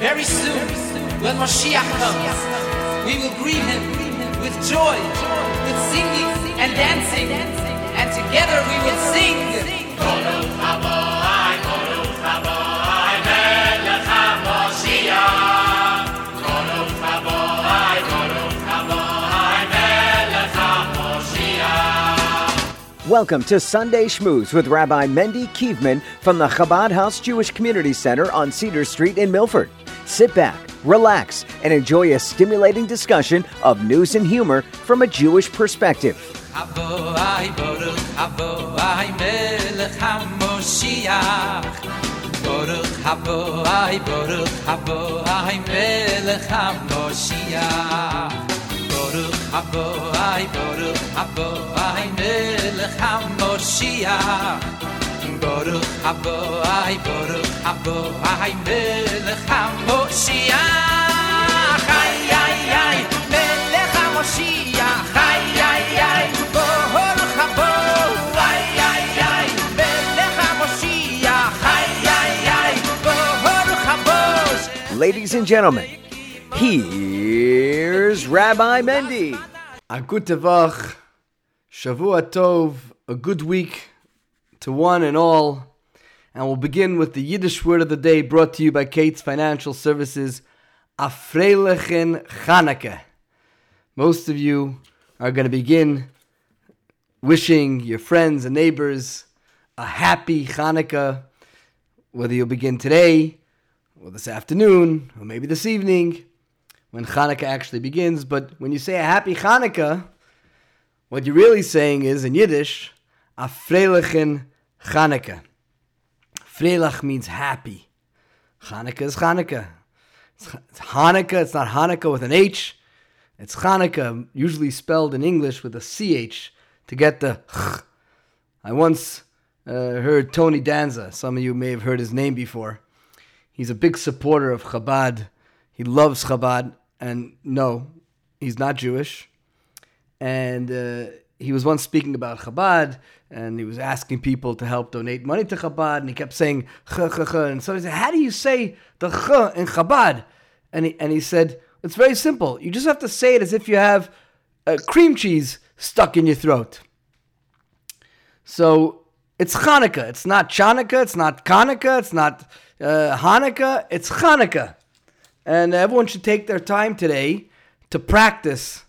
Very soon, when Moshiach comes, we will greet him with joy, with singing and dancing, and together we will sing. Welcome to Sunday Schmooze with Rabbi Mendy Kievman from the Chabad House Jewish Community Center on Cedar Street in Milford. Sit back, relax, and enjoy a stimulating discussion of news and humor from a Jewish perspective. Avoy Baruch Avoy Melech HaMoshiach Ay, ay, ay, Melech HaMoshiach Ay, ay, ay, Baruch Avoy Ay, ay, ay, Ay, ay, ay, Ladies and gentlemen, here's Rabbi Mendy. A gute Woche, Shavua Tov, a good week to one and all. And we'll begin with the Yiddish word of the day brought to you by Kate's Financial Services, Afreilichen Chanukah. Most of you are going to begin wishing your friends and neighbors a happy Hanukkah, whether you'll begin today, or this afternoon, or maybe this evening, when Hanukkah actually begins. But when you say a happy Hanukkah, what you're really saying is in Yiddish, a freilichen Chanukah. Freilach means happy. Hanukkah is Hanukkah. It's it's Hanukkah, it's not Hanukkah with an H. It's Hanukkah, usually spelled in English with a CH to get the ch. I once uh, heard Tony Danza. Some of you may have heard his name before. He's a big supporter of Chabad. He loves Chabad. And no, he's not Jewish. And uh, he was once speaking about Chabad, and he was asking people to help donate money to Chabad, and he kept saying ch ch ch. And so he said, "How do you say the ch in Chabad?" And he and he said, "It's very simple. You just have to say it as if you have uh, cream cheese stuck in your throat." So it's Hanukkah. It's not Chanukah. It's not Hanukkah. It's not uh, Hanukkah. It's Hanukkah. And everyone should take their time today to practice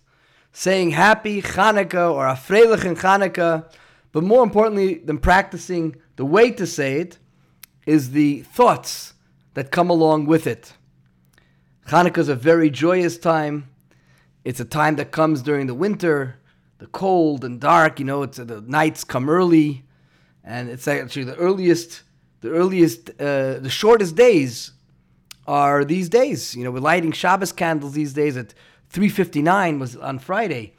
saying Happy Hanukkah or a Hanukkah. But more importantly than practicing the way to say it is the thoughts that come along with it. Hanukkah is a very joyous time. It's a time that comes during the winter, the cold and dark. You know, it's the nights come early, and it's actually the earliest, the earliest, uh, the shortest days are these days. You know, we're lighting Shabbos candles these days at 3:59 was on Friday.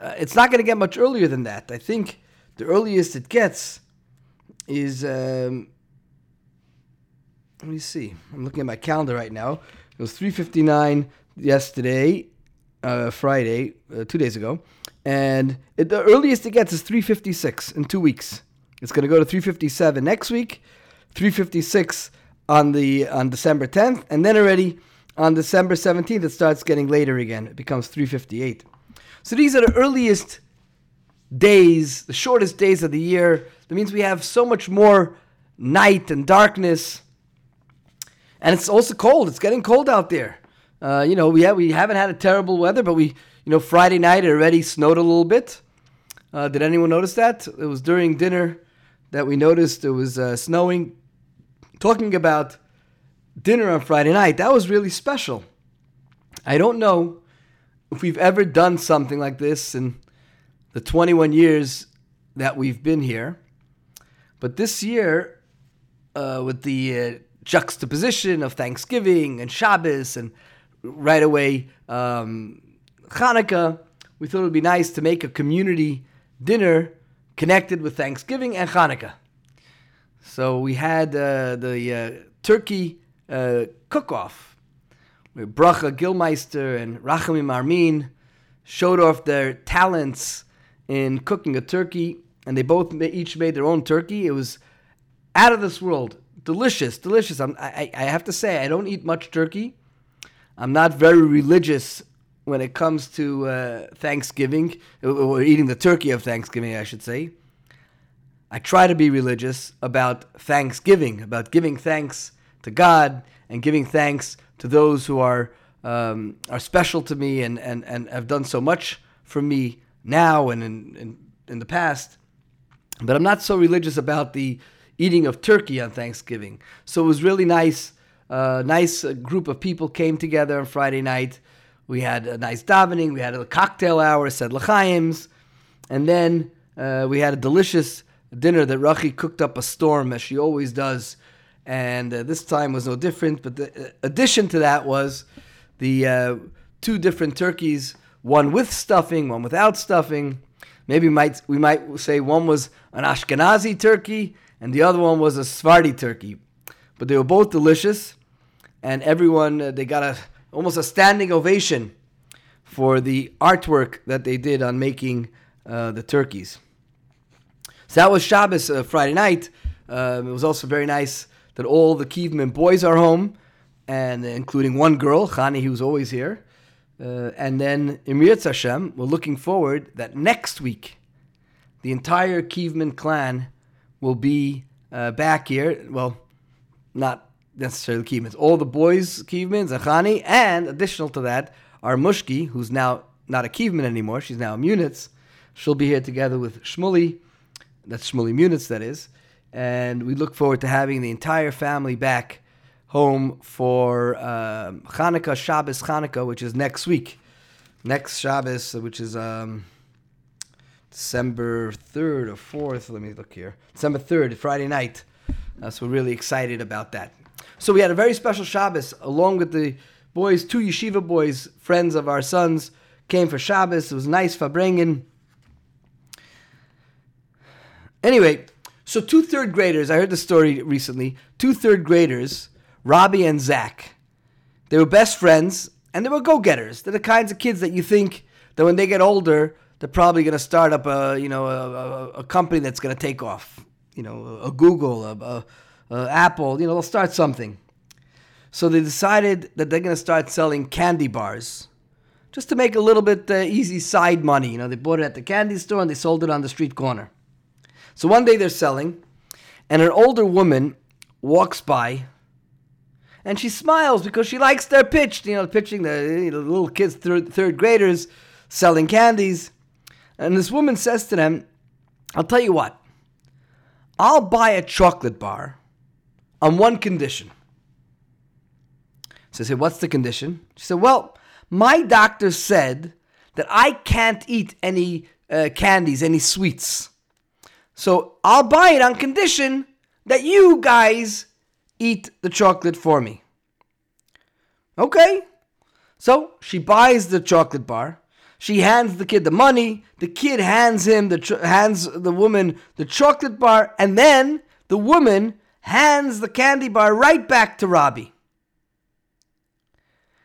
Uh, it's not going to get much earlier than that. I think the earliest it gets is. Um, let me see. I'm looking at my calendar right now. It was 3:59 yesterday, uh, Friday, uh, two days ago, and it, the earliest it gets is 3:56 in two weeks. It's going to go to 3:57 next week, 3:56 on the on December 10th, and then already on December 17th it starts getting later again. It becomes 3:58. So these are the earliest days, the shortest days of the year. That means we have so much more night and darkness. And it's also cold. It's getting cold out there. Uh, you know, we have, we haven't had a terrible weather, but we, you know, Friday night it already snowed a little bit. Uh, did anyone notice that? It was during dinner that we noticed it was uh, snowing. Talking about dinner on Friday night, that was really special. I don't know if we've ever done something like this in the 21 years that we've been here, but this year, uh, with the uh, juxtaposition of Thanksgiving and Shabbos and right away um, Hanukkah, we thought it would be nice to make a community dinner connected with Thanksgiving and Hanukkah. So we had uh, the uh, turkey uh, cook-off where Bracha Gilmeister and Rachamim Armin showed off their talents in cooking a turkey, and they both each made their own turkey. It was out of this world, delicious, delicious. I'm, I, I have to say, I don't eat much turkey. I'm not very religious when it comes to uh, Thanksgiving, or eating the turkey of Thanksgiving, I should say. I try to be religious about Thanksgiving, about giving thanks to God and giving thanks to those who are um, are special to me and, and, and have done so much for me now and in, in, in the past. But I'm not so religious about the eating of turkey on Thanksgiving. So it was really nice. Uh, nice group of people came together on Friday night. We had a nice davening. We had a cocktail hour, said l'chaims, and then uh, we had a delicious dinner that Rachi cooked up a storm as she always does. And uh, this time was no different. But the uh, addition to that was the uh, two different turkeys, one with stuffing, one without stuffing. Maybe might we might say one was an Ashkenazi turkey and the other one was a Sephardi turkey, but they were both delicious, and everyone uh, they got a almost a standing ovation for the artwork that they did on making uh, the turkeys. So that was Shabbos uh, Friday night. Um, it was also very nice that all the Kievman boys are home, and including one girl, Chani, who's always here. Uh, and then Emir Hashem, we're looking forward that next week, the entire Kievman clan will be uh, back here. Well, not necessarily the Kievmans. All the boys, Kievmans, Achani, and additional to that, our Mushki, who's now not a Kievman anymore, she's now a Munitz. She'll be here together with Shmuli. That's Shmuli Munitz, that is. And we look forward to having the entire family back home for um, Hanukkah, Shabbos Hanukkah, which is next week. Next Shabbos, which is um, December 3rd or 4th. Let me look here. December 3rd, Friday night. Uh, so we're really excited about that. So we had a very special Shabbos along with the boys, two yeshiva boys, friends of our sons, came for Shabbos. It was nice for bringing. Anyway, so two third graders, I heard the story recently. Two third graders Robbie and Zach. They were best friends and they were go getters. They're the kinds of kids that you think that when they get older, they're probably going to start up a you know a, a, a company that's going to take off. You know, a Google, a, a, Apple. You know, they'll start something. So they decided that they're going to start selling candy bars, just to make a little bit uh, easy side money. You know, they bought it at the candy store and they sold it on the street corner. So one day they're selling, and an older woman walks by and she smiles because she likes their pitch. You know, pitching the, little kids, third, third graders, selling candies. And this woman says to them, I'll tell you what, I'll buy a chocolate bar on one condition. So I said, What's the condition? She said, Well, my doctor said that I can't eat any uh, candies, any sweets. So I'll buy it on condition that you guys eat the chocolate for me. Okay. So she buys the chocolate bar. She hands the kid the money. The kid hands him the hands the woman the chocolate bar, and then the woman hands the candy bar right back to Robbie.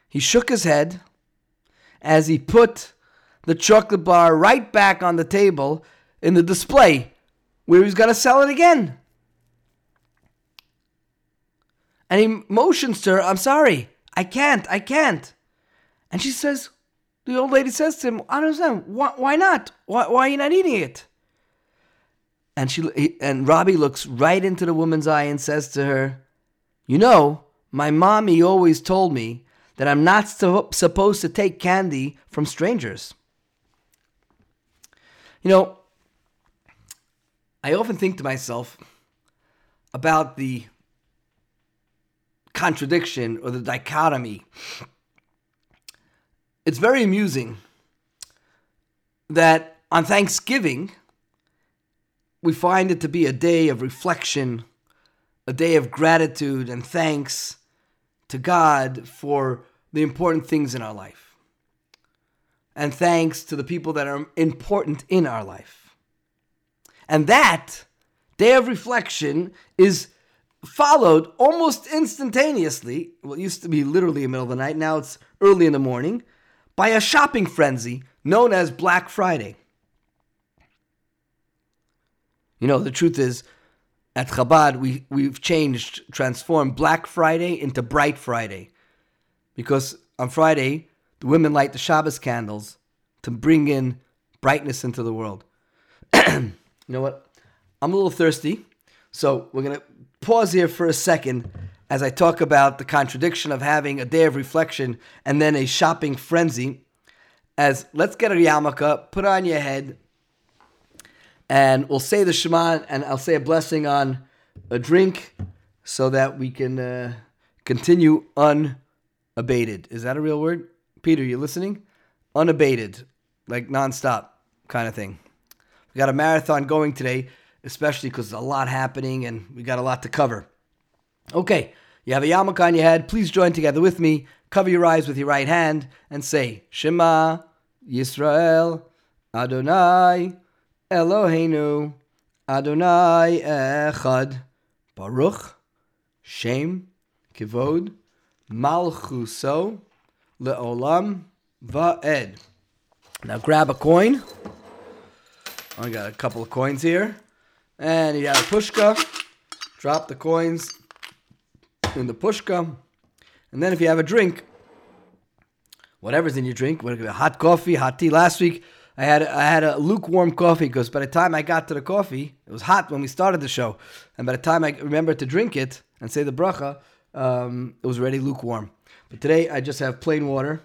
He shook his head as he put the chocolate bar right back on the table in the display where he's going to sell it again. And he motions to her, I'm sorry, I can't, I can't. And she says, the old lady says to him, I don't understand, why, why not? Why, why are you not eating it? And, she, and Robbie looks right into the woman's eye and says to her, You know, my mommy always told me that I'm not so, supposed to take candy from strangers. You know, I often think to myself about the contradiction or the dichotomy. It's very amusing that on Thanksgiving, we find it to be a day of reflection, a day of gratitude and thanks to God for the important things in our life. And thanks to the people that are important in our life. And that day of reflection is followed almost instantaneously, well, it used to be literally in the middle of the night, now it's early in the morning, by a shopping frenzy known as Black Friday. You know, the truth is, at Chabad, we, we've changed, transformed Black Friday into Bright Friday. Because on Friday, the women light the Shabbos candles to bring in brightness into the world. you know what? I'm a little thirsty. So we're going to pause here for a second as I talk about the contradiction of having a day of reflection and then a shopping frenzy. As let's get a yarmulke, put on your head, and we'll say the Shema, and I'll say a blessing on a drink so that we can uh, continue unabated. Is that a real word? Peter, you listening? Unabated, like nonstop kind of thing. Got a marathon going today, especially because there's a lot happening and we got a lot to cover. Okay, you have a yarmulke on your head. Please join together with me. Cover your eyes with your right hand and say, Shema Yisrael Adonai Eloheinu Adonai Echad Baruch Shem Kivod Malchuso Leolam Va'ed. Now grab a coin. I got a couple of coins here. And you got a pushka. Drop the coins in the pushka. And then if you have a drink, whatever's in your drink, whether whatever, hot coffee, hot tea. Last week I had I had a lukewarm coffee because by the time I got to the coffee, it was hot when we started the show, and by the time I remembered to drink it and say the bracha, um, it was already lukewarm. But today I just have plain water.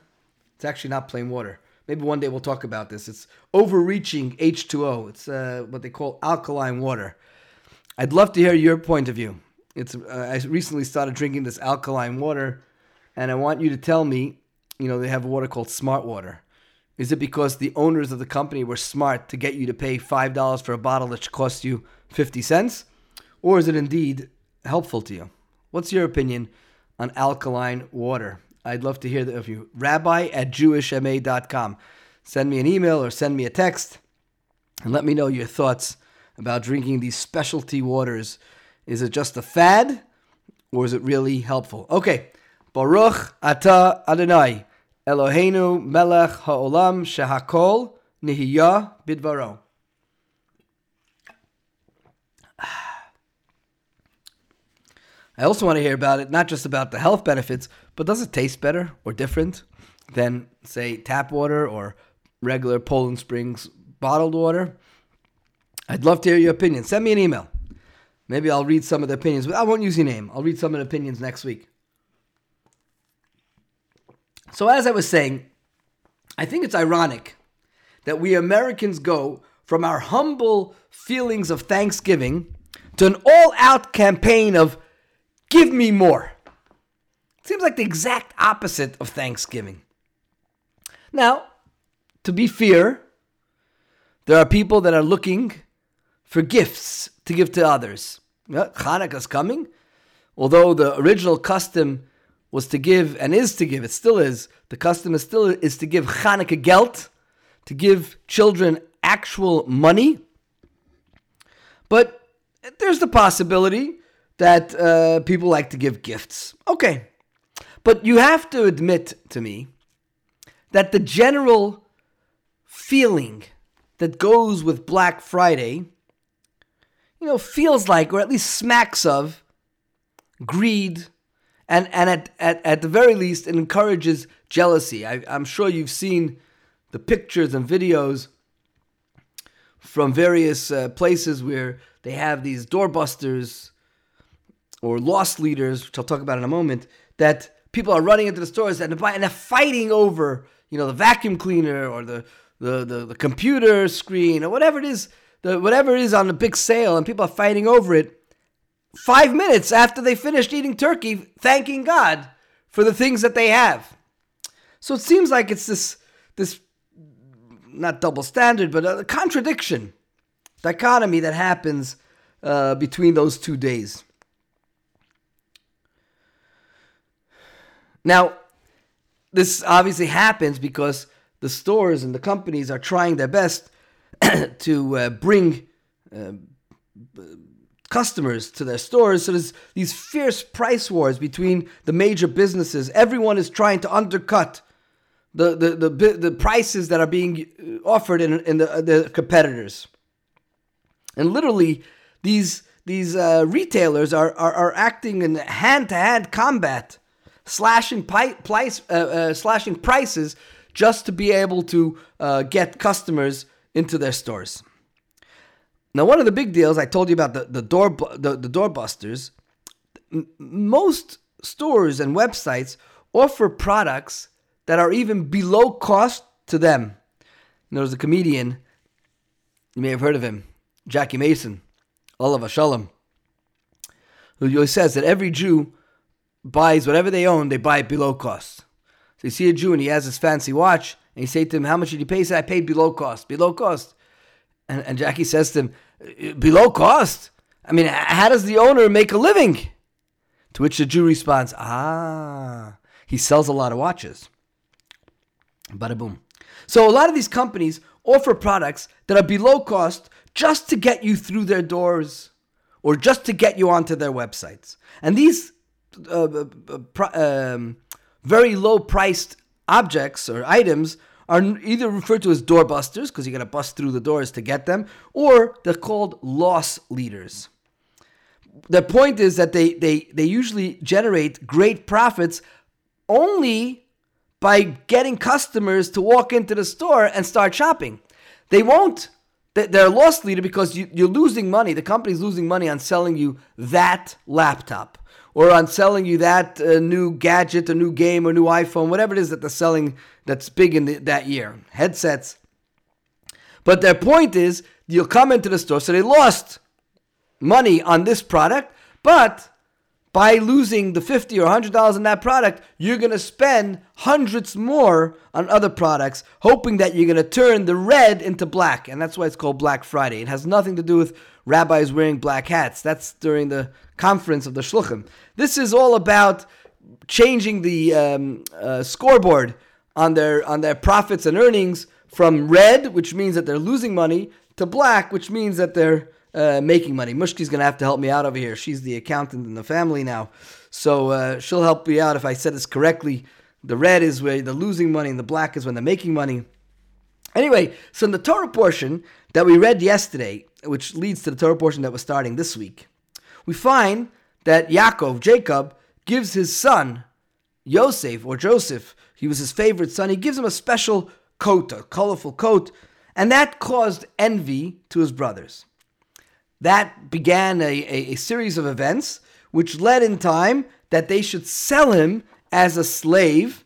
It's actually not plain water. Maybe one day we'll talk about this. It's overreaching H2O. It's uh, what they call alkaline water. I'd love to hear your point of view. It's uh, I recently started drinking this alkaline water, and I want you to tell me. You know, they have a water called Smart Water. Is it because the owners of the company were smart to get you to pay five dollars for a bottle that should cost you fifty cents, or is it indeed helpful to you? What's your opinion on alkaline water? I'd love to hear that of you. Rabbi at jewishma.com. Send me an email or send me a text and let me know your thoughts about drinking these specialty waters. Is it just a fad or is it really helpful? Okay. Baruch Ata Adonai Eloheinu Melech Ha'olam Shehakol Nihiyah Bidvaro. I also want to hear about it, not just about the health benefits, but does it taste better or different than, say, tap water or regular Poland Springs bottled water? I'd love to hear your opinion. Send me an email. Maybe I'll read some of the opinions. I won't use your name. I'll read some of the opinions next week. So, as I was saying, I think it's ironic that we Americans go from our humble feelings of Thanksgiving to an all out campaign of give me more. Seems like the exact opposite of Thanksgiving. Now, to be fair, there are people that are looking for gifts to give to others. Yeah, Hanukkah's coming. Although the original custom was to give and is to give, it still is, the custom is still is to give Hanukkah geld, to give children actual money. But there's the possibility that uh, people like to give gifts. Okay. But you have to admit to me that the general feeling that goes with Black Friday, you know, feels like, or at least smacks of, greed, and, and at, at, at the very least, it encourages jealousy. I, I'm sure you've seen the pictures and videos from various uh, places where they have these doorbusters or loss leaders, which I'll talk about in a moment, that people are running into the stores and they're fighting over, you know, the vacuum cleaner or the, the, the, the computer screen or whatever it is, the, whatever it is on the big sale, and people are fighting over it. Five minutes after they finished eating turkey, thanking God for the things that they have. So it seems like it's this this not double standard, but a contradiction, dichotomy that happens uh, between those two days. Now, this obviously happens because the stores and the companies are trying their best to uh, bring uh, customers to their stores. So there's these fierce price wars between the major businesses. Everyone is trying to undercut the the the, the prices that are being offered in, in the, the competitors. And literally, these these uh, retailers are, are, are acting in hand to hand combat, slashing pi- price, uh, uh, slashing prices just to be able to uh, get customers into their stores. Now, one of the big deals I told you about the the door the, the doorbusters. m- most stores and websites offer products that are even below cost to them. And there was a comedian, you may have heard of him, Jackie Mason, Olav Shalom, who always says that every Jew buys whatever they own, they buy it below cost. So you see a Jew and he has his fancy watch, and you say to him, How much did you pay? He said, I paid below cost, below cost. And, and Jackie says to him, Below cost? I mean, how does the owner make a living? To which the Jew responds, Ah, he sells a lot of watches. Bada boom. So a lot of these companies offer products that are below cost just to get you through their doors or just to get you onto their websites. And these uh, uh, uh, um, very low priced objects or items are either referred to as doorbusters because you got to bust through the doors to get them, or they're called loss leaders. The point is that they, they, they usually generate great profits only by getting customers to walk into the store and start shopping. They won't. they- They're a loss leader because you, you're losing money. The company's losing money on selling you that laptop or on selling you that uh, new gadget, a new game, a new iPhone, whatever it is that they're selling that's big in the, that year. Headsets. But their point is you'll come into the store. So they lost money on this product, but by losing the 50 or 100 dollars on that product you're going to spend hundreds more on other products hoping that you're going to turn the red into black. And that's why it's called black friday. It has nothing to do with rabbis wearing black hats. That's during the conference of the shluchim. This is all about changing the um, uh, scoreboard on their on their profits and earnings from red which means that they're losing money to black which means that they're uh, making money. Mushki's gonna have to help me out over here. She's the accountant in the family now, so uh, she'll help me out if I said this correctly. The red is where they're losing money, and the black is when they're making money. Anyway, so in the Torah portion that we read yesterday, which leads to the Torah portion that was starting this week, we find that Yaakov, Jacob, gives his son Yosef or Joseph, he was his favorite son, he gives him a special coat, a colorful coat, and that caused envy to his brothers that began a, a, a series of events which led in time that they should sell him as a slave,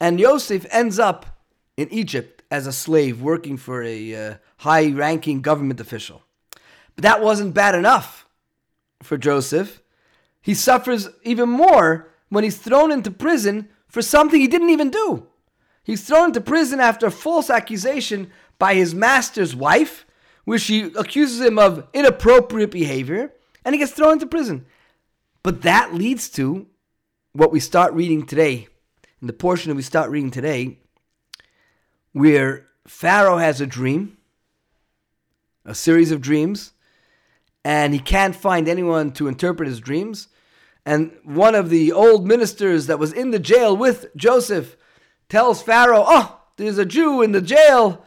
and Yosef ends up in Egypt as a slave working for a uh, high ranking government official. But that wasn't bad enough for Joseph. He suffers even more when he's thrown into prison for something he didn't even do. He's thrown into prison after a false accusation by his master's wife, where she accuses him of inappropriate behavior, and he gets thrown into prison. But that leads to what we start reading today, in the portion that we start reading today, where Pharaoh has a dream, a series of dreams, and he can't find anyone to interpret his dreams. And one of the old ministers that was in the jail with Joseph tells Pharaoh, Oh, there's a Jew in the jail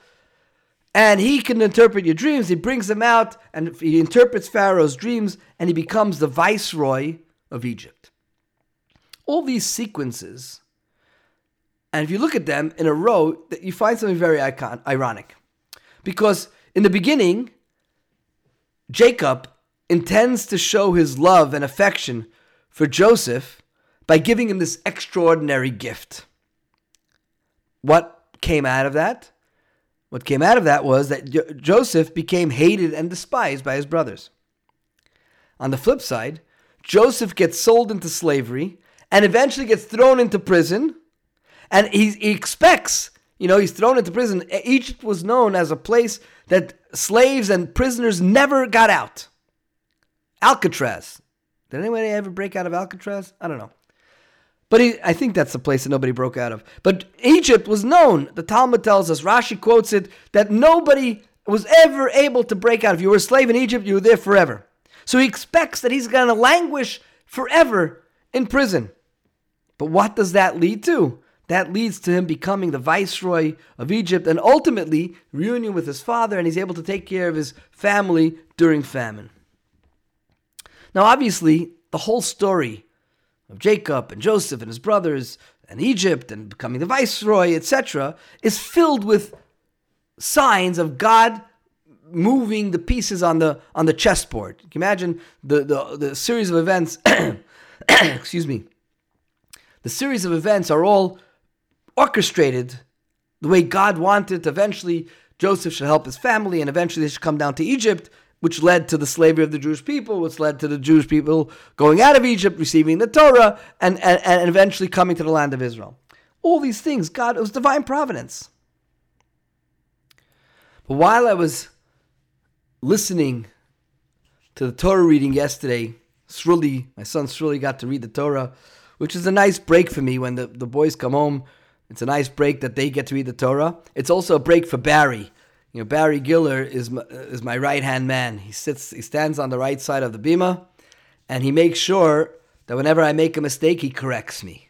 and he can interpret your dreams. He brings them out and he interprets Pharaoh's dreams and he becomes the viceroy of Egypt. All these sequences, and if you look at them in a row, that you find something very icon- ironic. Because in the beginning, Jacob intends to show his love and affection for Joseph by giving him this extraordinary gift. What came out of that? What came out of that was that Jo- Joseph became hated and despised by his brothers. On the flip side, Joseph gets sold into slavery and eventually gets thrown into prison. And he, he expects, you know, he's thrown into prison. Egypt was known as a place that slaves and prisoners never got out. Alcatraz. Did anyone ever break out of Alcatraz? I don't know. But he, I think that's the place that nobody broke out of. But Egypt was known. The Talmud tells us, Rashi quotes it, that nobody was ever able to break out. If you were a slave in Egypt, you were there forever. So he expects that he's going to languish forever in prison. But what does that lead to? That leads to him becoming the viceroy of Egypt and ultimately reunion with his father, and he's able to take care of his family during famine. Now, obviously, the whole story of Jacob and Joseph and his brothers and Egypt and becoming the viceroy, etc., is filled with signs of God moving the pieces on the on the chessboard. You can imagine the, the, the series of events excuse me. The series of events are all orchestrated the way God wanted. Eventually, Joseph should help his family, and eventually they should come down to Egypt, which led to the slavery of the Jewish people, which led to the Jewish people going out of Egypt, receiving the Torah, and, and, and eventually coming to the land of Israel. All these things, God, it was divine providence. But while I was listening to the Torah reading yesterday, Sruli, my son Sruli got to read the Torah, which is a nice break for me when the, the boys come home. It's a nice break that they get to read the Torah. It's also a break for Barry. You know, Barry Giller is my, is my right hand man. He sits, he stands on the right side of the bima, and he makes sure that whenever I make a mistake, he corrects me.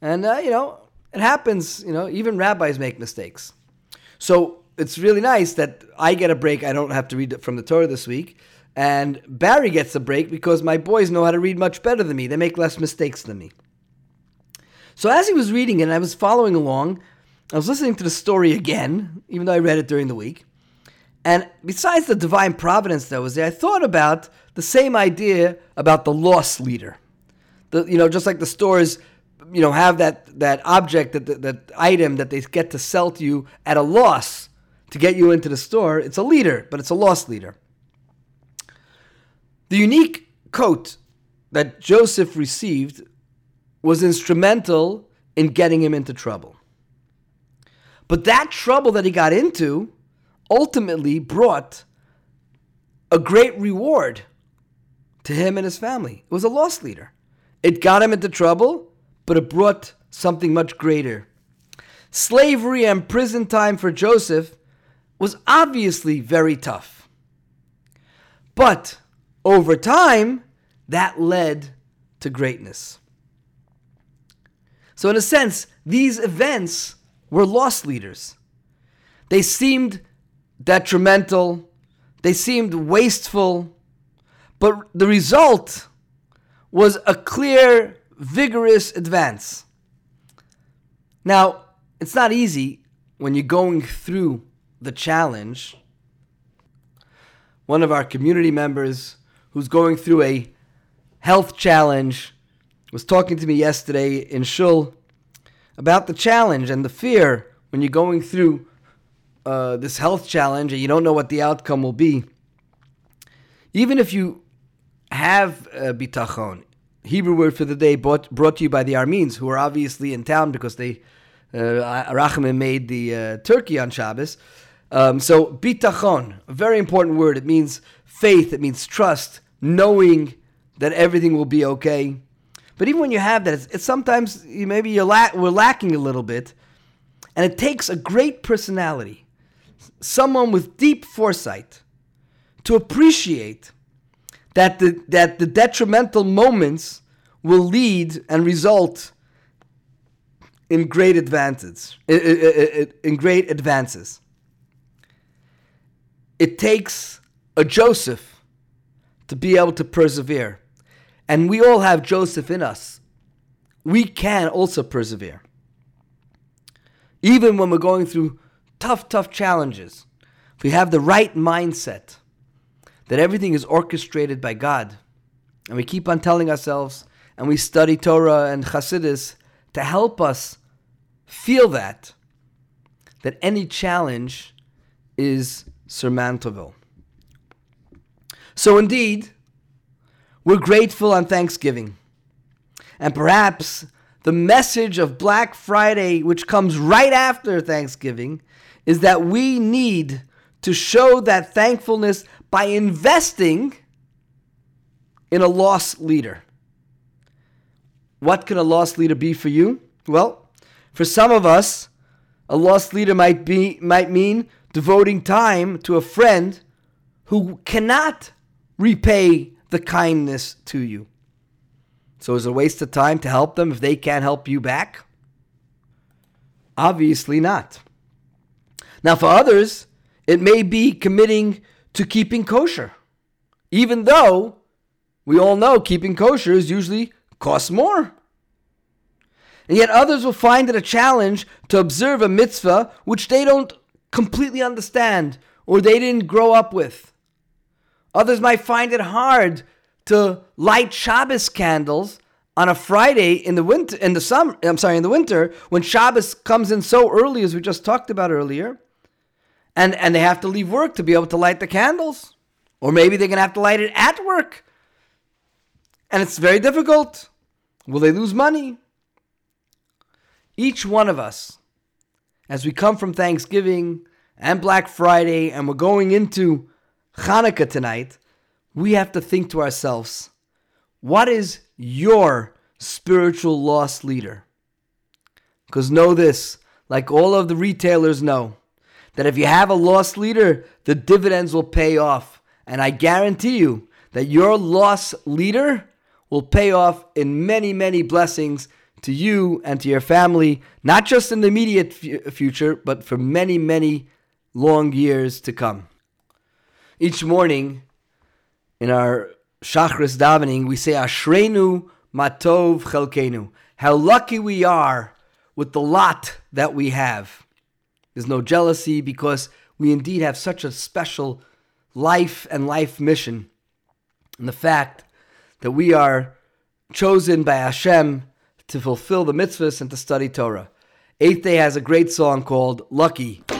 And uh, you know, it happens. You know, even rabbis make mistakes. So it's really nice that I get a break. I don't have to read from the Torah this week. And Barry gets a break because my boys know how to read much better than me. They make less mistakes than me. So as he was reading it, and I was following along, I was listening to the story again, even though I read it during the week. And besides the divine providence that was there, I thought about the same idea about the loss leader. The, you know, just like the stores, you know, have that, that object, that, that, that item that they get to sell to you at a loss to get you into the store. It's a leader, but it's a loss leader. The unique coat that Joseph received was instrumental in getting him into trouble. But that trouble that he got into ultimately brought a great reward to him and his family. It was a loss leader. It got him into trouble, but it brought something much greater. Slavery and prison time for Joseph was obviously very tough. But over time, that led to greatness. So, in a sense, these events were loss leaders. They seemed detrimental, they seemed wasteful, but the result was a clear, vigorous advance. Now, it's not easy when you're going through the challenge. One of our community members who's going through a health challenge was talking to me yesterday in Shul about the challenge and the fear when you're going through uh, this health challenge and you don't know what the outcome will be. Even if you have uh, bitachon, Hebrew word for the day brought, brought to you by the Armenes, who are obviously in town because they uh, made the uh, turkey on Shabbos. Um, so bitachon, a very important word. It means faith. It means trust, knowing that everything will be okay. But even when you have that, it's, it's sometimes you, maybe you're la- we're lacking a little bit, and it takes a great personality, someone with deep foresight, to appreciate that the that the detrimental moments will lead and result in great advances. In great advances it takes a Joseph to be able to persevere. And we all have Joseph in us. We can also persevere. Even when we're going through tough, tough challenges, if we have the right mindset that everything is orchestrated by God, and we keep on telling ourselves, and we study Torah and Chassidus to help us feel that, that any challenge is surmountable. So, indeed, we're grateful on Thanksgiving. And perhaps the message of Black Friday, which comes right after Thanksgiving, is that we need to show that thankfulness by investing in a loss leader. What can a loss leader be for you? Well, for some of us, a loss leader might be might mean devoting time to a friend who cannot repay the kindness to you. So is it a waste of time to help them if they can't help you back? Obviously not. Now, for others, it may be committing to keeping kosher, even though we all know keeping kosher is usually costs more. And yet others will find it a challenge to observe a mitzvah which they don't completely understand or they didn't grow up with. Others might find it hard to light Shabbos candles on a Friday in the winter in the summer I'm sorry in the winter when Shabbos comes in so early as we just talked about earlier and and they have to leave work to be able to light the candles. Or maybe they're going to have to light it at work. And it's very difficult. Will they lose money? Each one of us as we come from Thanksgiving and Black Friday and we're going into Hanukkah tonight we have to think to ourselves what is your spiritual loss leader? Because know this, like all of the retailers know, that if you have a loss leader, the dividends will pay off. And I guarantee you that your loss leader will pay off in many, many blessings to you and to your family, not just in the immediate f- future, but for many, many long years to come. Each morning in our Shachris davening, we say Ashreinu Matov Chelkenu. How lucky we are with the lot that we have. There's no jealousy because we indeed have such a special life and life mission. And the fact that we are chosen by Hashem to fulfill the mitzvahs and to study Torah. Eighth Day has a great song called Lucky. Lucky,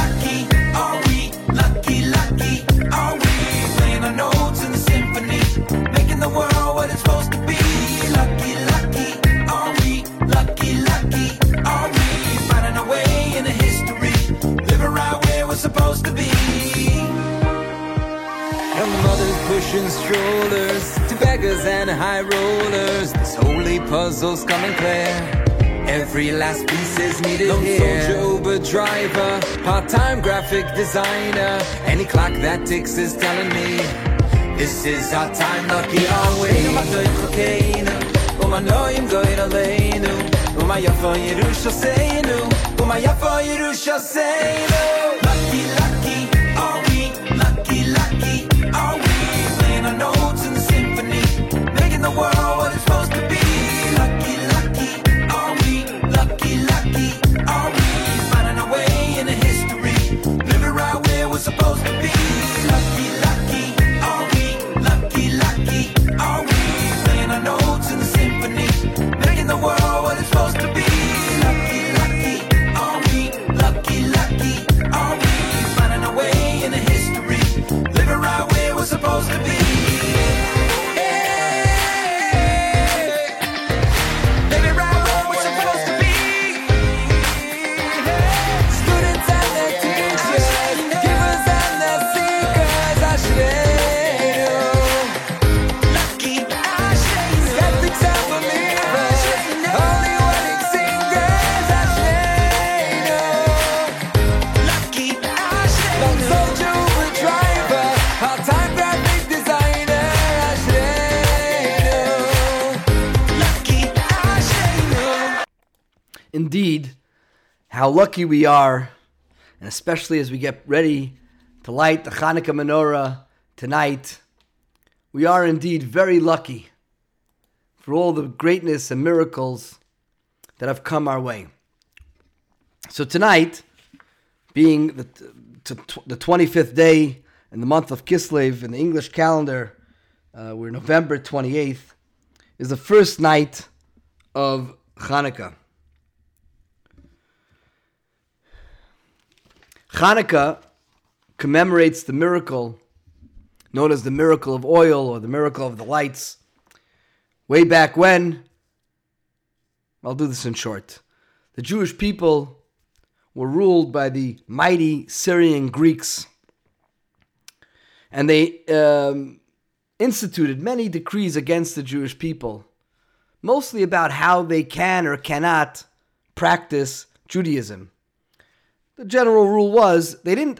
strollers to beggars and high rollers. This holy puzzle's coming clear. Every last piece is needed Lone here. Soldier, Uber driver, part-time graphic designer. Any clock that ticks is telling me this is our time. Lucky are we? ומנועים גויים עלינו, ומה Lucky, lucky. World Indeed, how lucky we are, and especially as we get ready to light the Hanukkah menorah tonight, we are indeed very lucky for all the greatness and miracles that have come our way. So tonight, being the, the 25th day in the month of Kislev in the English calendar, uh, we're November 28th, is the first night of Hanukkah. Hanukkah commemorates the miracle known as the miracle of oil or the miracle of the lights. Way back when, I'll do this in short, the Jewish people were ruled by the mighty Syrian Greeks. And they um, instituted many decrees against the Jewish people, mostly about how they can or cannot practice Judaism. The general rule was they didn't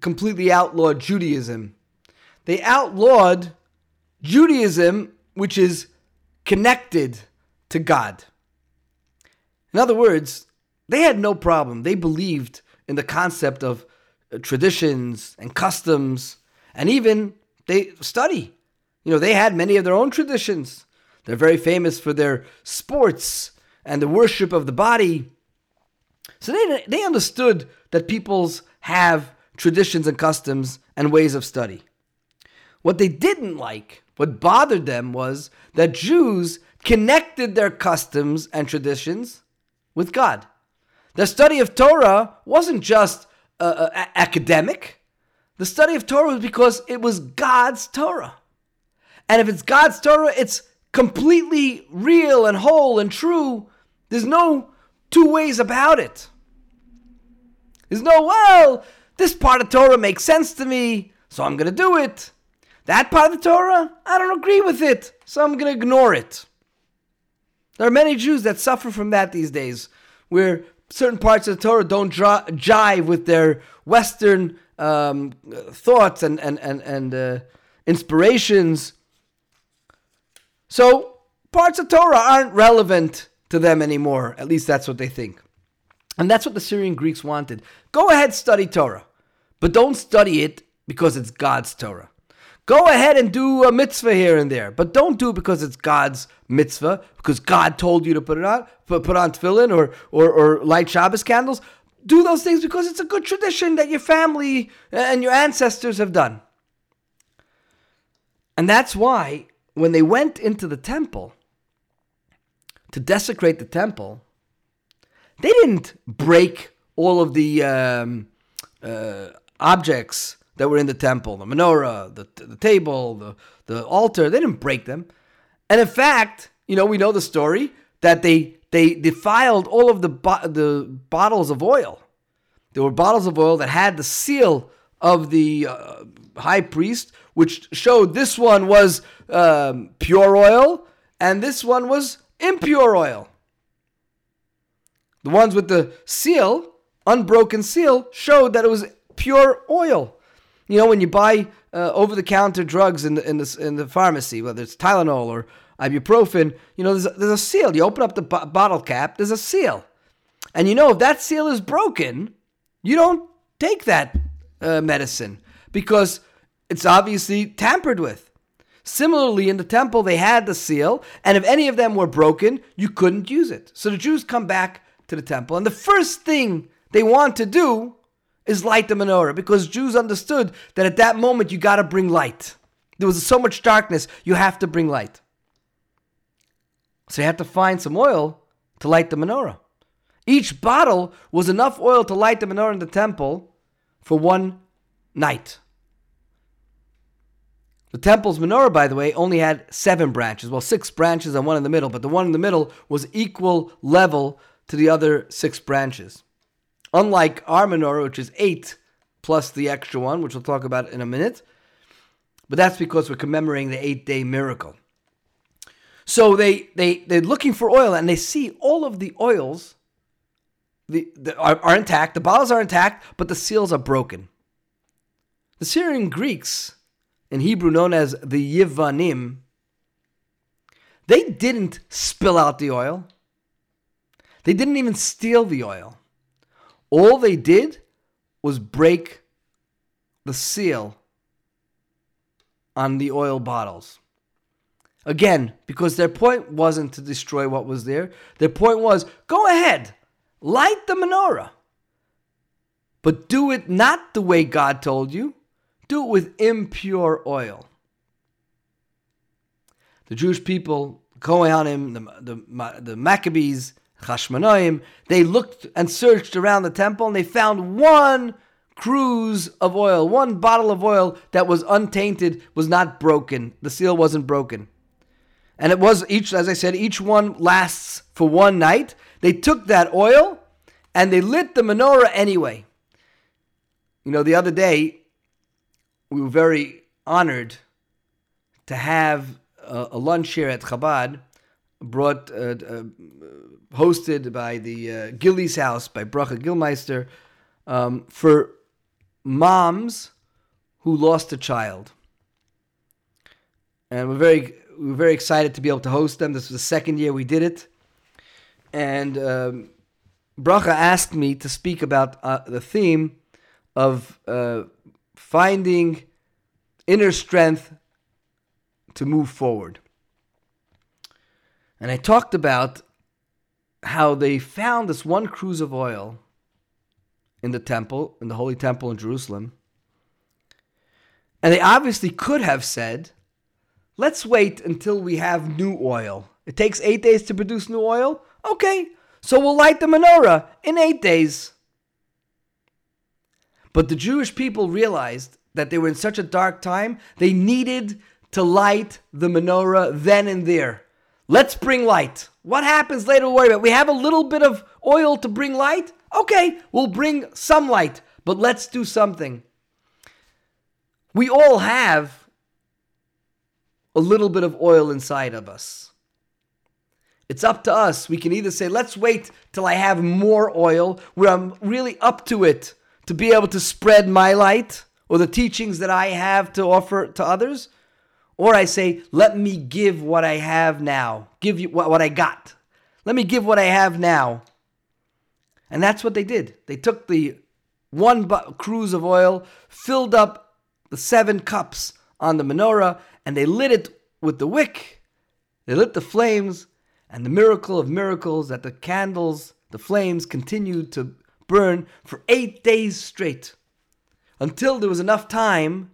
completely outlaw Judaism, they outlawed Judaism, which is connected to God. In other words, they had no problem. They believed in the concept of uh, traditions and customs, and even they study. You know, they had many of their own traditions. They're very famous for their sports and the worship of the body. So they, they understood that peoples have traditions and customs and ways of study. What they didn't like, what bothered them, was that Jews connected their customs and traditions with God. The study of Torah wasn't just uh, uh, academic. The study of Torah was because it was God's Torah. And if it's God's Torah, it's completely real and whole and true. There's no two ways about it. There's no, well, this part of Torah makes sense to me, so I'm going to do it. That part of the Torah, I don't agree with it, so I'm going to ignore it. There are many Jews that suffer from that these days, where certain parts of the Torah don't jive with their Western um, thoughts and, and, and, and uh, inspirations. So parts of Torah aren't relevant to them anymore. At least that's what they think. And that's what the Syrian Greeks wanted. Go ahead, study Torah, but don't study it because it's God's Torah. Go ahead and do a mitzvah here and there, but don't do it because it's God's mitzvah, because God told you to put it on, put, put on tefillin or, or, or light Shabbos candles. Do those things because it's a good tradition that your family and your ancestors have done. And that's why when they went into the temple to desecrate the temple, they didn't break all of the um, uh, objects that were in the temple the menorah, the, the table, the, the altar. They didn't break them. And in fact, you know, we know the story that they, they defiled all of the, bo- the bottles of oil. There were bottles of oil that had the seal of the uh, high priest, which showed this one was um, pure oil and this one was impure oil. The ones with the seal, unbroken seal, showed that it was pure oil. You know, when you buy uh, over-the-counter drugs in the in the in the pharmacy, whether it's Tylenol or ibuprofen, you know, there's a, there's a seal. You open up the bo- bottle cap, there's a seal, and you know if that seal is broken, you don't take that uh, medicine because it's obviously tampered with. Similarly, in the temple, they had the seal, and if any of them were broken, you couldn't use it. So the Jews come back to the temple, and the first thing they want to do is light the menorah because Jews understood that at that moment you got to bring light. There was so much darkness, you have to bring light. So you had to find some oil to light the menorah. Each bottle was enough oil to light the menorah in the temple for one night. The temple's menorah, by the way, only had seven branches. Well, six branches and one in the middle, but the one in the middle was equal level to the other six branches. Unlike our menorah, which is eight plus the extra one, which we'll talk about in a minute. But that's because we're commemorating the eight day miracle. So they, they, they're looking for oil and they see all of the oils the, the, are, are intact. The bottles are intact, but the seals are broken. The Syrian Greeks, in Hebrew known as the Yivanim, they didn't spill out the oil. They didn't even steal the oil. All they did was break the seal on the oil bottles. Again, because their point wasn't to destroy what was there. Their point was go ahead, light the menorah. But do it not the way God told you, do it with impure oil. The Jewish people, Kohanim, the, the, the Maccabees, Chashmonaim, they looked and searched around the temple and they found one cruse of oil, one bottle of oil that was untainted, was not broken. The seal wasn't broken. And it was each, as I said, each one lasts for one night. They took that oil and they lit the menorah anyway. You know, the other day, we were very honored to have a, a lunch here at Chabad, brought, uh, uh, hosted by the uh, Gilly's House by Bracha Gilmeister, um, for moms who lost a child. And we're very we were very excited to be able to host them. This was the second year we did it. And um, Bracha asked me to speak about uh, the theme of uh, finding inner strength to move forward. And I talked about how they found this one cruse of oil in the temple, in the Holy Temple in Jerusalem. And they obviously could have said, let's wait until we have new oil. It takes eight days to produce new oil? Okay, so we'll light the menorah in eight days. But the Jewish people realized that they were in such a dark time, they needed to light the menorah then and there. Let's bring light. What happens later, we'll worry about. We have a little bit of oil to bring light. Okay, we'll bring some light, but let's do something. We all have a little bit of oil inside of us. It's up to us. We can either say, let's wait till I have more oil, where I'm really up to it to be able to spread my light or the teachings that I have to offer to others. Or I say, let me give what I have now, give you what, what I got. Let me give what I have now and that's what they did. They took the one bu- cruse of oil, filled up the seven cups on the menorah, and they lit it with the wick. They lit the flames, and the miracle of miracles that the candles, the flames, continued to burn for eight days straight until there was enough time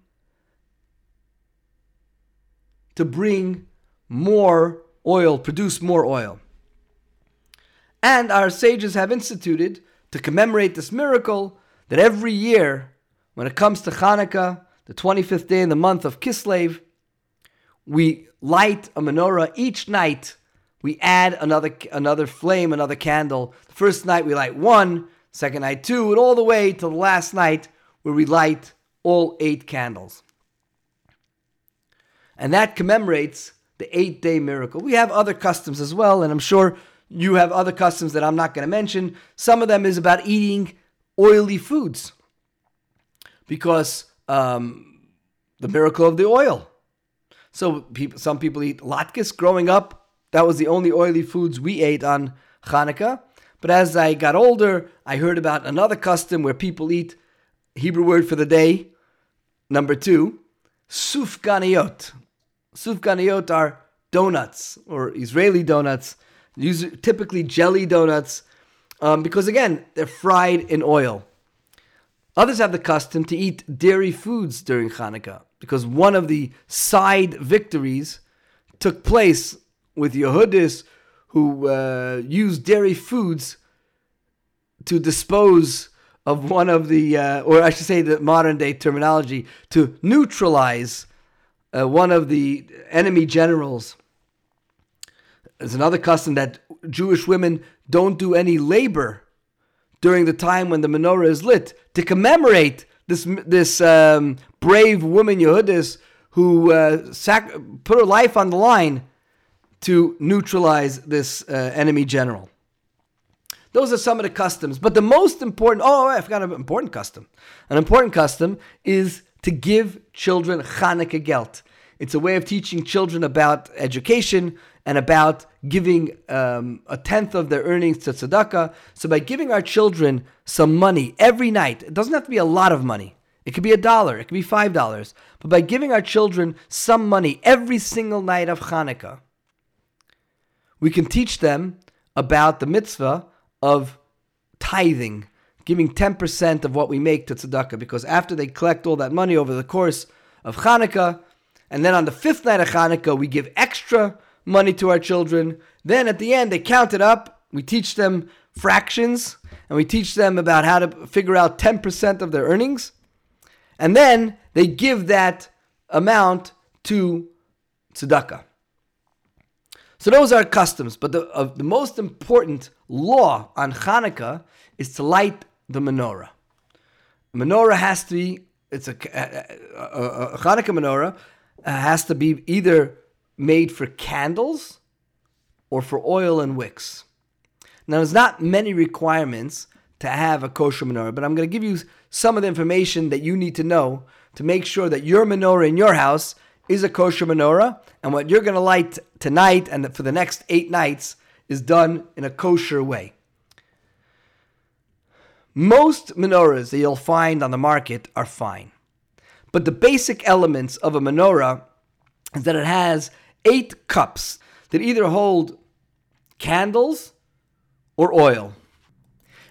to bring more oil, produce more oil. And our sages have instituted to commemorate this miracle that every year, when it comes to Hanukkah, the 25th day in the month of Kislev, we light a menorah each night. We add another another flame, another candle. The first night we light one, second night two, and all the way to the last night where we light all eight candles. And that commemorates the eight day miracle. We have other customs as well, and I'm sure you have other customs that I'm not going to mention. Some of them is about eating oily foods because um, the miracle of the oil. So people, some people eat latkes. Growing up, that was the only oily foods we ate on Hanukkah. But as I got older, I heard about another custom where people eat Hebrew word for the day, number two, sufganiyot. Sufganiyot are donuts or Israeli donuts Use typically jelly donuts um, because again they're fried in oil. Others have the custom to eat dairy foods during Hanukkah because one of the side victories took place with Yehudis who uh, used dairy foods to dispose of one of the, uh, or I should say, the modern day terminology, to neutralize uh, one of the enemy generals there's another custom that Jewish women don't do any labor during the time when the menorah is lit to commemorate this this um, brave woman Yehudis who uh, sac- put her life on the line to neutralize this uh, enemy general. Those are some of the customs, but the most important oh I forgot an important custom. An important custom is to give children Chanukah gelt. It's a way of teaching children about education and about giving um, a tenth of their earnings to tzedakah. So by giving our children some money every night, it doesn't have to be a lot of money. It could be a dollar, it could be five dollars. But by giving our children some money every single night of Hanukkah, we can teach them about the mitzvah of tithing, giving 10% of what we make to tzedakah. Because after they collect all that money over the course of Hanukkah, and then on the fifth night of Hanukkah, we give extra money to our children. Then at the end, they count it up. We teach them fractions, and we teach them about how to figure out 10% of their earnings. And then they give that amount to tzedakah. So those are customs, but the, uh, the most important law on Hanukkah is to light the menorah. Menorah has to be, it's a, a, a, a Hanukkah menorah uh, has to be either made for candles or for oil and wicks. Now, there's not many requirements to have a kosher menorah, but I'm going to give you some of the information that you need to know to make sure that your menorah in your house is a kosher menorah, and what you're going to light tonight and for the next eight nights is done in a kosher way. Most menorahs that you'll find on the market are fine. But the basic elements of a menorah is that it has eight cups that either hold candles or oil.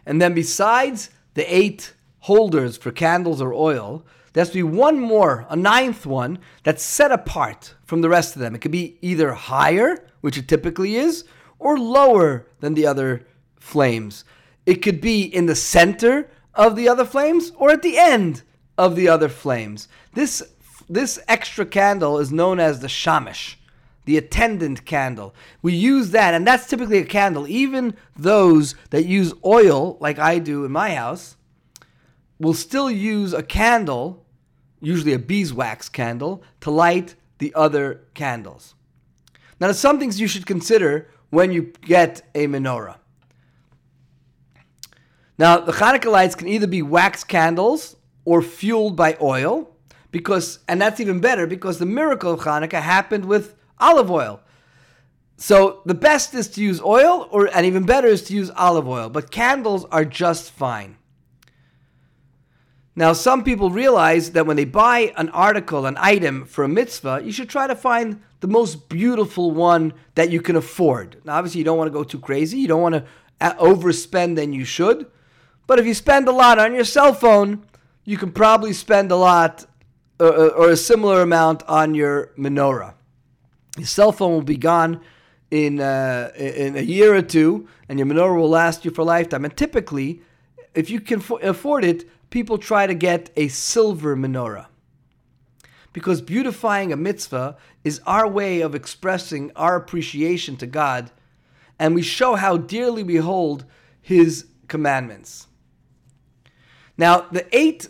And then besides the eight holders for candles or oil, there has to be one more, a ninth one, that's set apart from the rest of them. It could be either higher, which it typically is, or lower than the other flames. It could be in the center of the other flames or at the end of the other flames. This, this extra candle is known as the shamish, the attendant candle. We use that, and that's typically a candle. Even those that use oil, like I do in my house, will still use a candle usually a beeswax candle, to light the other candles. Now, there's some things you should consider when you get a menorah. Now, the Hanukkah lights can either be wax candles or fueled by oil, because, and that's even better because the miracle of Hanukkah happened with olive oil. So the best is to use oil, or and even better is to use olive oil. But candles are just fine. Now, some people realize that when they buy an article, an item for a mitzvah, you should try to find the most beautiful one that you can afford. Now, obviously, you don't want to go too crazy. You don't want to uh, overspend than you should. But if you spend a lot on your cell phone, you can probably spend a lot uh, uh, or a similar amount on your menorah. Your cell phone will be gone in, uh, in a year or two, and your menorah will last you for a lifetime. And typically, if you can afford it, people try to get a silver menorah. Because beautifying a mitzvah is our way of expressing our appreciation to God, and we show how dearly we hold His commandments. Now, the eight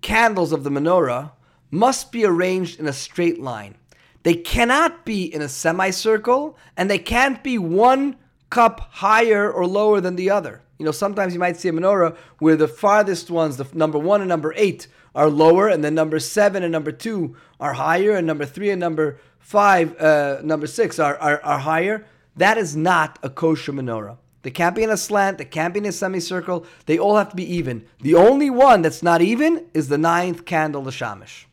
candles of the menorah must be arranged in a straight line. They cannot be in a semicircle, and they can't be one cup higher or lower than the other. You know, sometimes you might see a menorah where the farthest ones, the number one and number eight, are lower, and then number seven and number two are higher, and number three and number five, uh, number six are, are, are higher. That is not a kosher menorah. They can't be in a slant, they can't be in a semicircle, they all have to be even. The only one that's not even is the ninth candle, the shamish.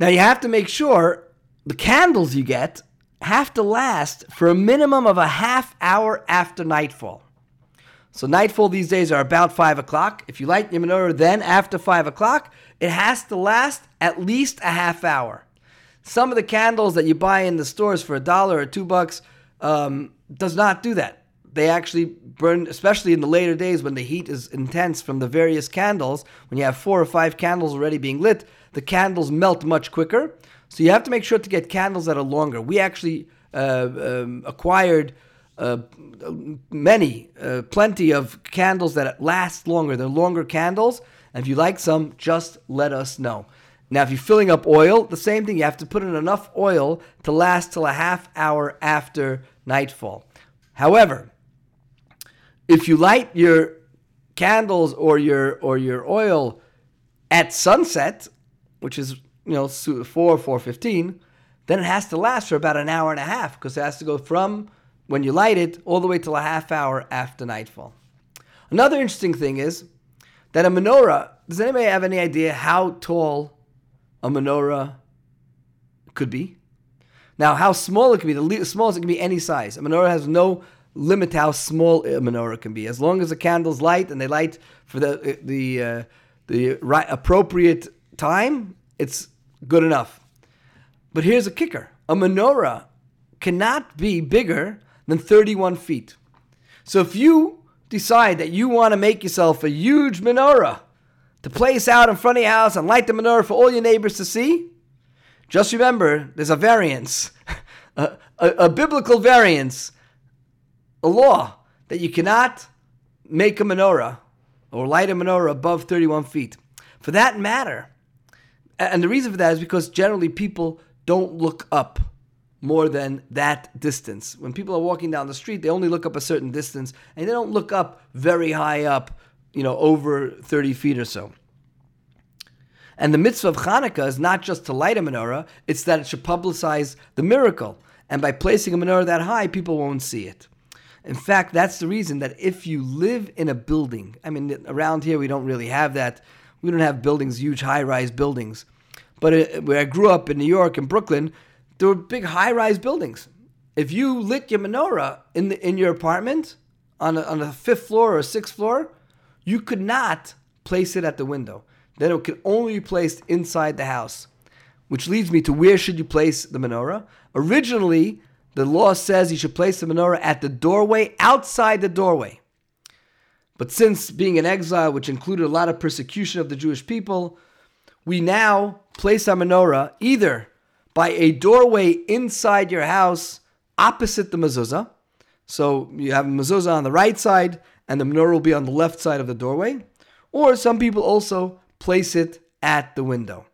Now you have to make sure the candles you get have to last for a minimum of a half hour after nightfall. So nightfall these days are about five o'clock. If you light your menorah then after five o'clock, it has to last at least a half hour. Some of the candles that you buy in the stores for a dollar or two bucks um, does not do that. They actually burn, especially in the later days when the heat is intense from the various candles. When you have four or five candles already being lit, the candles melt much quicker. So you have to make sure to get candles that are longer. We actually uh, um, acquired uh, many, uh, plenty of candles that last longer. They're longer candles. And if you like some, just let us know. Now, if you're filling up oil, the same thing. You have to put in enough oil to last till a half hour after nightfall. However, if you light your candles or your or your oil at sunset, which is you know, 4, 4.15, then it has to last for about an hour and a half because it has to go from when you light it all the way till a half hour after nightfall. Another interesting thing is that a menorah. Does anybody have any idea how tall a menorah could be? Now, how small it can be, the smallest it can be any size. A menorah has no limit to how small a menorah can be. As long as the candles light and they light for the the uh, the right appropriate time, it's good enough. But here's a kicker: a menorah cannot be bigger than 31 feet. So if you decide that you want to make yourself a huge menorah to place out in front of your house and light the menorah for all your neighbors to see, just remember there's a variance, a, a, a biblical variance, a law that you cannot make a menorah or light a menorah above 31 feet. For that matter, and the reason for that is because generally people don't look up more than that distance. When people are walking down the street, they only look up a certain distance and they don't look up very high up, you know, over 30 feet or so. And the mitzvah of Hanukkah is not just to light a menorah, it's that it should publicize the miracle. And by placing a menorah that high, people won't see it. In fact, that's the reason that if you live in a building, I mean, around here we don't really have that. We don't have buildings, huge high rise buildings. But uh, where I grew up in New York and Brooklyn, there were big high-rise buildings. If you lit your menorah in the, in your apartment on a, on the fifth floor or sixth floor, you could not place it at the window. Then it could only be placed inside the house. Which leads me to where should you place the menorah? Originally, the law says you should place the menorah at the doorway, outside the doorway. But since being in exile, which included a lot of persecution of the Jewish people, we now place our menorah either by a doorway inside your house opposite the mezuzah. So you have a mezuzah on the right side and the menorah will be on the left side of the doorway. Or some people also place it at the window.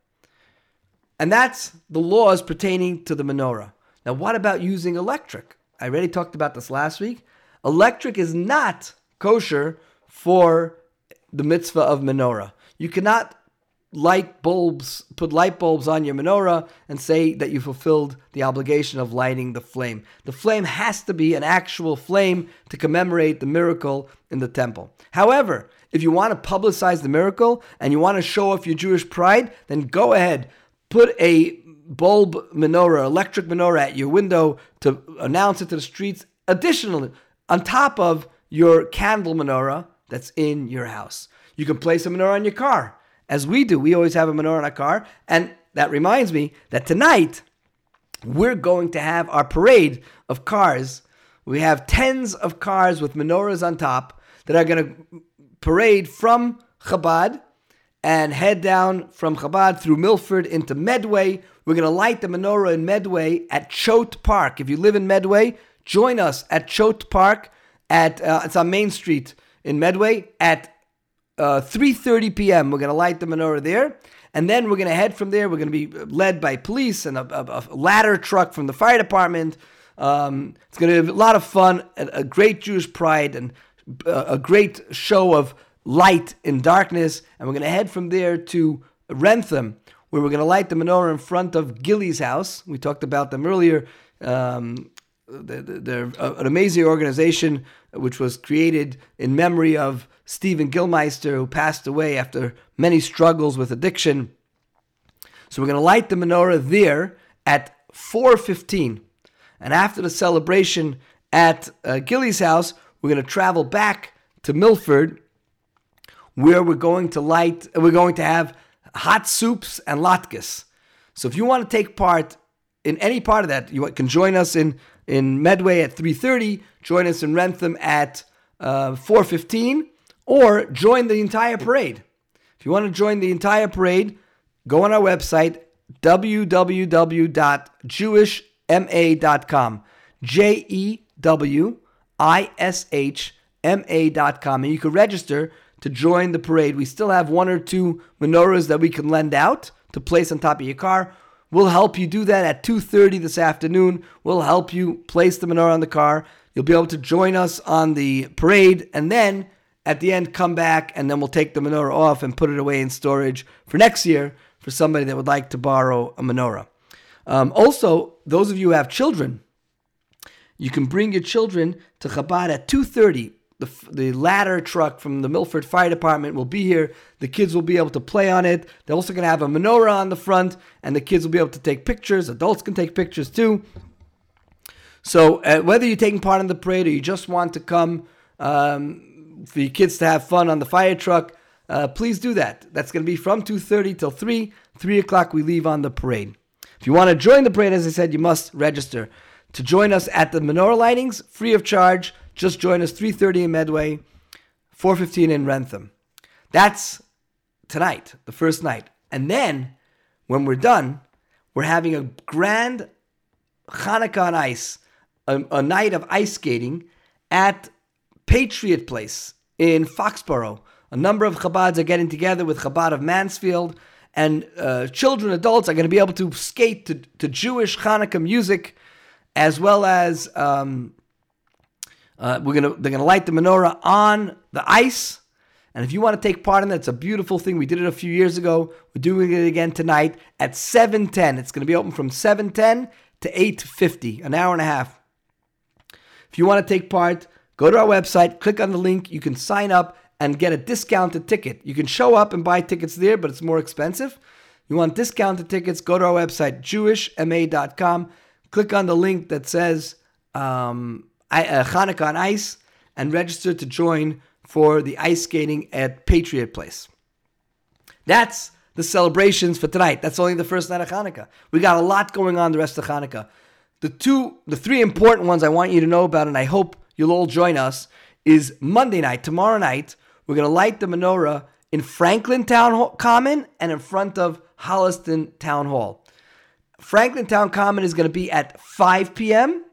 And that's the laws pertaining to the menorah. Now, what about using electric? I already talked about this last week. Electric is not kosher for the mitzvah of menorah. You cannot light bulbs, put light bulbs on your menorah and say that you fulfilled the obligation of lighting the flame. The flame has to be an actual flame to commemorate the miracle in the temple. However, if you want to publicize the miracle and you want to show off your Jewish pride, then go ahead, put a bulb menorah, electric menorah at your window to announce it to the streets. Additionally, on top of your candle menorah that's in your house, you can place a menorah on your car as we do. We always have a menorah in our car. And that reminds me that tonight we're going to have our parade of cars. We have tens of cars with menorahs on top that are going to parade from Chabad and head down from Chabad through Milford into Medway. We're going to light the menorah in Medway at Choate Park. If you live in Medway, join us at Choate Park. At uh, it's on Main Street in Medway at uh, 3.30 p.m. We're going to light the menorah there. And then we're going to head from there. We're going to be led by police and a, a, a ladder truck from the fire department. Um, it's going to be a lot of fun, a, a great Jewish pride, and uh, a great show of light in darkness. And we're going to head from there to Wrentham, where we're going to light the menorah in front of Gilly's house. We talked about them earlier. Um, they're, they're an amazing organization which was created in memory of Stephen Gilmeister, who passed away after many struggles with addiction. So we're going to light the menorah there at 4:15, and after the celebration at uh, Gilly's house, we're going to travel back to Milford, where we're going to light. We're going to have hot soups and latkes. So if you want to take part in any part of that, you can join us in in Medway at 3:30. Join us in Wrentham at uh, 4:15 or join the entire parade. If you want to join the entire parade, go on our website, www.jewishma.com. J E W I S H M A.com. And you can register to join the parade. We still have one or two menorahs that we can lend out to place on top of your car. We'll help you do that at 2:30 this afternoon. We'll help you place the menorah on the car. You'll be able to join us on the parade and then at the end come back and then we'll take the menorah off and put it away in storage for next year for somebody that would like to borrow a menorah. Um, also, those of you who have children, you can bring your children to Chabad at 2.30 the, the ladder truck from the Milford Fire Department will be here. The kids will be able to play on it. They're also going to have a menorah on the front, and the kids will be able to take pictures. Adults can take pictures too. So uh, whether you're taking part in the parade or you just want to come um, for your kids to have fun on the fire truck, uh, please do that. That's going to be from 2.30 till 3. 3 o'clock we leave on the parade. If you want to join the parade, as I said, you must register. To join us at the menorah lightings, free of charge, just join us 3.30 in Medway, 4.15 in Wrentham. That's tonight, the first night. And then, when we're done, we're having a grand Hanukkah on ice, a, a night of ice skating at Patriot Place in Foxborough. A number of Chabads are getting together with Chabad of Mansfield, and uh, children, adults are going to be able to skate to, to Jewish Hanukkah music, as well as um, uh, we're gonna they're gonna light the menorah on the ice. And if you want to take part in that, it's a beautiful thing. We did it a few years ago. We're doing it again tonight at 7:10. It's going to be open from 7:10 to 8:50, an hour and a half. If you want to take part, go to our website, click on the link. You can sign up and get a discounted ticket. You can show up and buy tickets there, but it's more expensive. You want discounted tickets? Go to our website, jewishma.com. Click on the link that says um, uh, Hanukkah on Ice and register to join for the ice skating at Patriot Place. That's the celebrations for tonight. That's only the first night of Hanukkah. We got a lot going on the rest of Hanukkah. The two, the three important ones I want you to know about, and I hope you'll all join us, is Monday night, tomorrow night. We're going to light the menorah in Franklin Town Common and in front of Holliston Town Hall. Franklin Town Common is going to be at 5 p.m.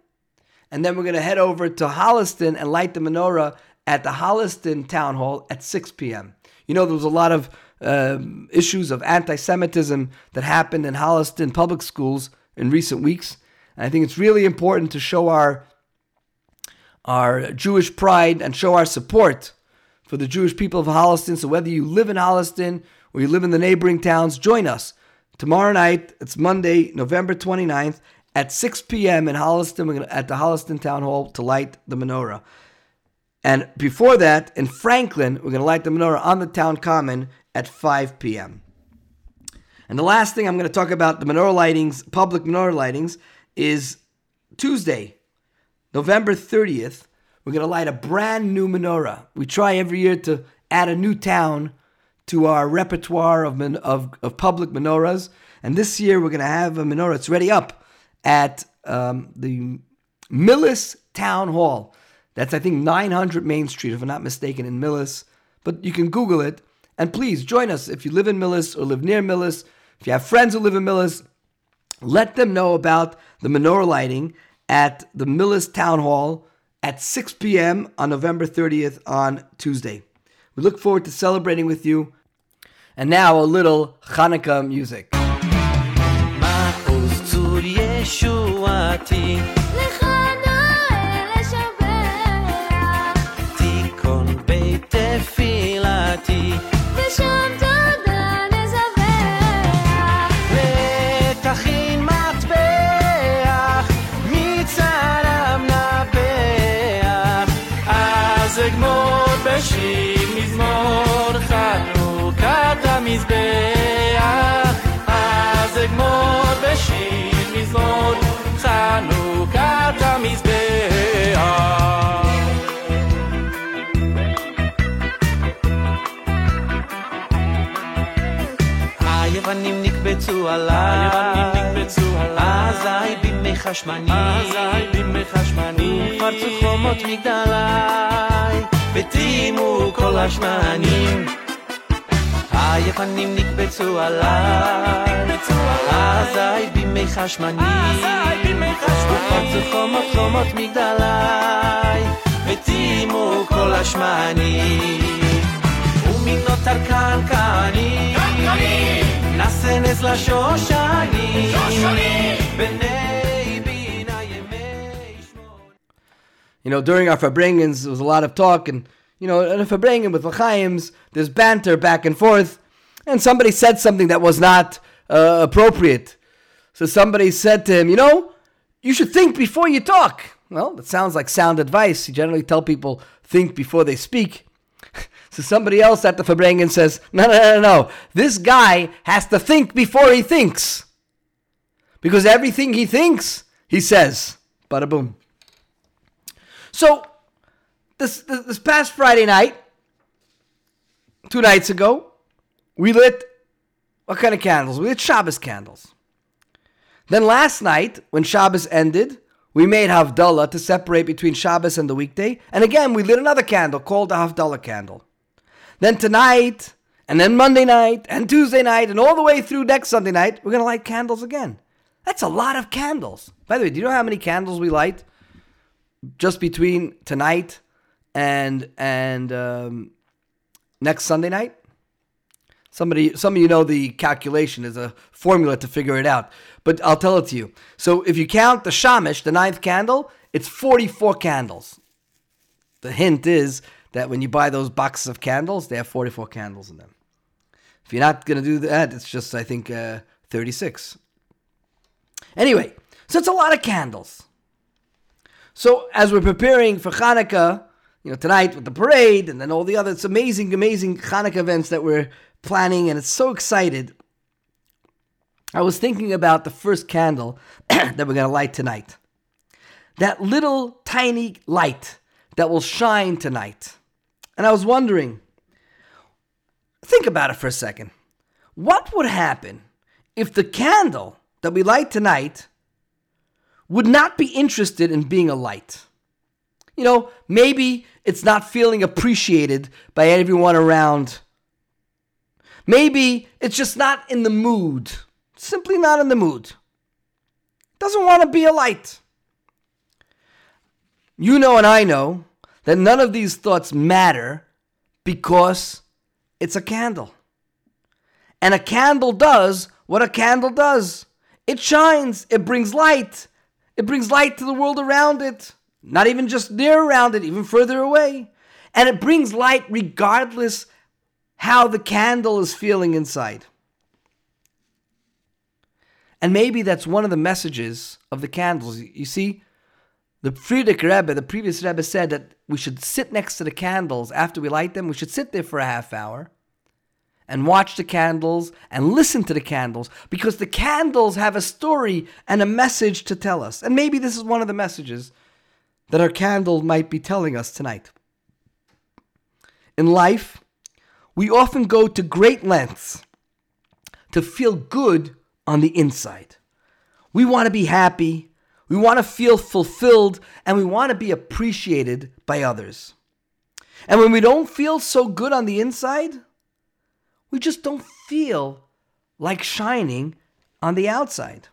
And then we're going to head over to Holliston and light the menorah at the Holliston Town Hall at 6 p.m. You know, there was a lot of um, issues of anti Semitism that happened in Holliston public schools in recent weeks. And I think it's really important to show our, our Jewish pride and show our support for the Jewish people of Holliston. So whether you live in Holliston or you live in the neighboring towns, join us. Tomorrow night, it's Monday, November 29th, at 6 p.m. in Holliston, gonna, at the Holliston Town Hall to light the menorah. And before that, in Franklin, we're going to light the menorah on the town common at 5 p.m. And the last thing I'm going to talk about the menorah lightings, public menorah lightings, is Tuesday, November 30th. We're going to light a brand new menorah. We try every year to add a new town to our repertoire of, of, of public menorahs. And this year we're going to have a menorah. It's ready up at um, the Millis Town Hall. That's, I think, 900 Main Street, if I'm not mistaken, in Millis. But you can Google it. And please join us if you live in Millis or live near Millis. If you have friends who live in Millis, let them know about the menorah lighting at the Millis Town Hall at 6 p.m. on November 30th on Tuesday. We look forward to celebrating with you. And now a little Hanukkah music. ישועתי. לך נאה לשבח, תיכון בית תפילתי. ושם חשמני, הזעבים מחשמני, פרצו חומות מגדלי, וטימו כל השמנים. היפנים נקבצו עליי, הזעבים מחשמני, פרצו חומות חומות מגדלי, וטימו כל השמנים. מינו טרקן קני, נסנס לשושני, בנר You know, during our Farbrengens, there was a lot of talk, and you know, in a Farbrengen with L'chaims, there's banter back and forth, and somebody said something that was not uh, appropriate. So somebody said to him, you know, you should think before you talk. Well, that sounds like sound advice. You generally tell people think before they speak. so somebody else at the Farbrengen says, no, no, no, no. This guy has to think before he thinks. Because everything he thinks, he says. Bada boom. So, this, this, this past Friday night, two nights ago, we lit what kind of candles? We lit Shabbos candles. Then last night, when Shabbos ended, we made Havdalah to separate between Shabbos and the weekday. And again, we lit another candle called the Havdalah candle. Then tonight, and then Monday night, and Tuesday night, and all the way through next Sunday night, we're going to light candles again. That's a lot of candles. By the way, do you know how many candles we light just between tonight and and um, next Sunday night? Somebody, some of you know the calculation is a formula to figure it out, but I'll tell it to you. So if you count the shamish, the ninth candle, it's 44 candles. The hint is that when you buy those boxes of candles, they have 44 candles in them. If you're not going to do that, it's just, I think, uh, 36. Anyway, so it's a lot of candles. So as we're preparing for Hanukkah, you know, tonight with the parade and then all the other, it's amazing, amazing Hanukkah events that we're planning, and it's so excited. I was thinking about the first candle that we're going to light tonight. That little tiny light that will shine tonight. And I was wondering, think about it for a second. What would happen if the candle that we light tonight would not be interested in being a light? You know, maybe it's not feeling appreciated by everyone around. Maybe it's just not in the mood. Simply not in the mood. Doesn't want to be a light. You know, and I know that none of these thoughts matter because it's a candle. And a candle does what a candle does it shines, it brings light, it brings light to the world around it, not even just near around it, even further away. And it brings light regardless how the candle is feeling inside. And maybe that's one of the messages of the candles. You see, the Frierdiker Rebbe, the previous Rebbe, said that we should sit next to the candles after we light them. We should sit there for a half hour and watch the candles and listen to the candles because the candles have a story and a message to tell us. And maybe this is one of the messages that our candle might be telling us tonight. In life, we often go to great lengths to feel good on the inside. We want to be happy, we want to feel fulfilled, and we want to be appreciated by others. And when we don't feel so good on the inside, we just don't feel like shining on the outside.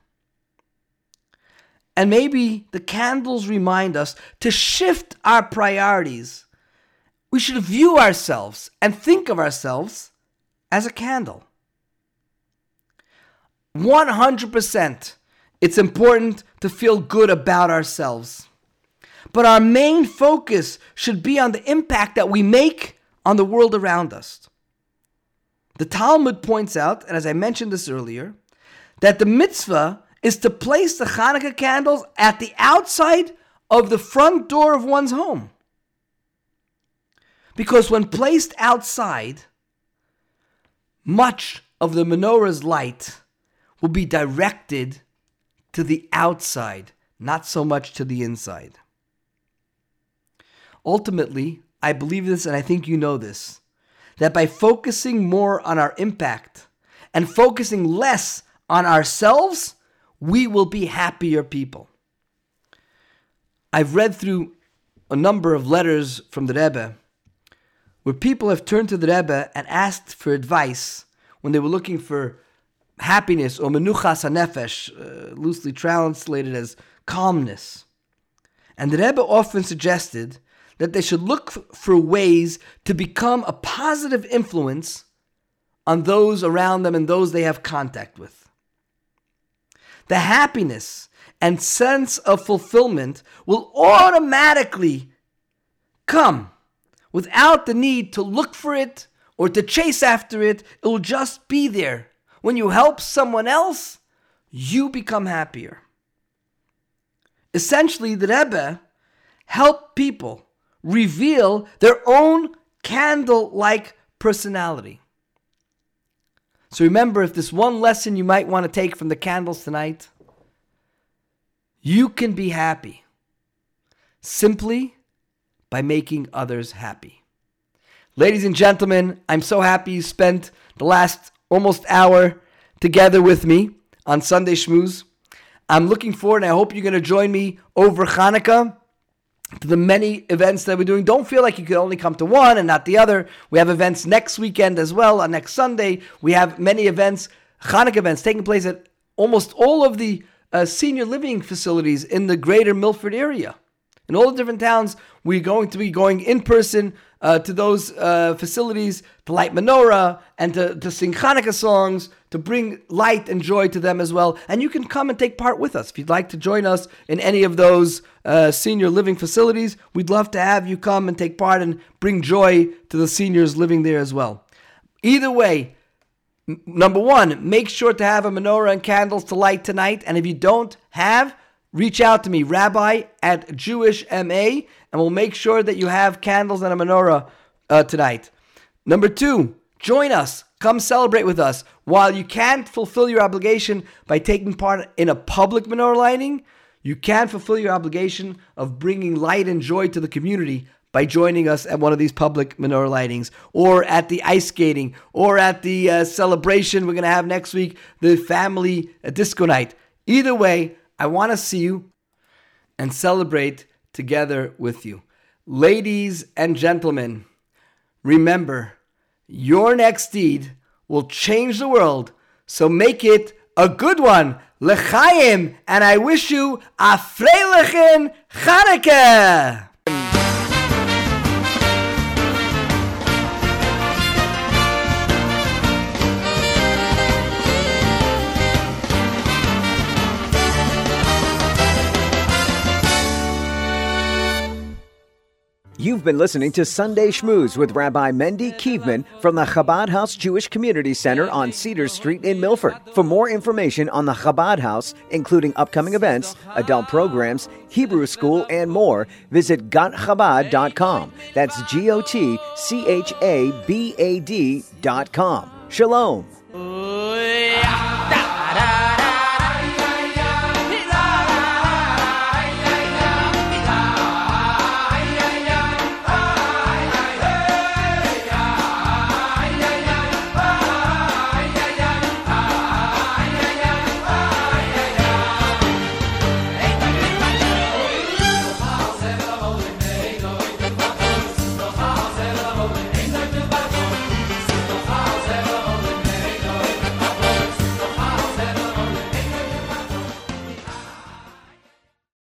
And maybe the candles remind us to shift our priorities. We should view ourselves and think of ourselves as a candle. 100% it's important to feel good about ourselves. But our main focus should be on the impact that we make on the world around us. The Talmud points out, and as I mentioned this earlier, that the mitzvah is to place the Hanukkah candles at the outside of the front door of one's home. Because when placed outside, much of the menorah's light will be directed to the outside, not so much to the inside. Ultimately, I believe this and I think you know this that by focusing more on our impact and focusing less on ourselves, we will be happier people. I've read through a number of letters from the Rebbe where people have turned to the Rebbe and asked for advice when they were looking for happiness or menuchas hanefesh, uh, loosely translated as calmness. And the Rebbe often suggested that they should look for ways to become a positive influence on those around them and those they have contact with. The happiness and sense of fulfillment will automatically come without the need to look for it or to chase after it. It will just be there. When you help someone else, you become happier. essentially the Rebbe helped people reveal their own candle-like personality. So remember, if this one lesson you might want to take from the candles tonight, you can be happy simply by making others happy. Ladies and gentlemen, I'm so happy you spent the last almost hour together with me on Sunday Schmooze. I'm looking forward, and I hope you're going to join me over Hanukkah to the many events that we're doing. Don't feel like you could only come to one and not the other. We have events next weekend as well. On next Sunday, we have many events, Hanukkah events, taking place at almost all of the uh, senior living facilities in the greater Milford area. In all the different towns, we're going to be going in person uh, to those uh, facilities to light menorah and to, to sing Hanukkah songs, to bring light and joy to them as well. And you can come and take part with us. If you'd like to join us in any of those uh, senior living facilities, we'd love to have you come and take part and bring joy to the seniors living there as well. Either way, number one, make sure to have a menorah and candles to light tonight. And if you don't have, reach out to me, Rabbi at Jewish MA, and we'll make sure that you have candles and a menorah uh, tonight. Number two, join us. Come celebrate with us. While you can't fulfill your obligation by taking part in a public menorah lighting, you can fulfill your obligation of bringing light and joy to the community by joining us at one of these public menorah lightings, or at the ice skating, or at the uh, celebration we're going to have next week, the family uh, disco night. Either way, I want to see you and celebrate together with you. Ladies and gentlemen, remember, your next deed will change the world, so make it a good one. L'chaim, and I wish you a freilichen Chanukah. You've been listening to Sunday Schmooze with Rabbi Mendy Kievman from the Chabad House Jewish Community Center on Cedar Street in Milford. For more information on the Chabad House, including upcoming events, adult programs, Hebrew school, and more, visit gotchabad.com. That's G O T C H A B A D.com. Shalom.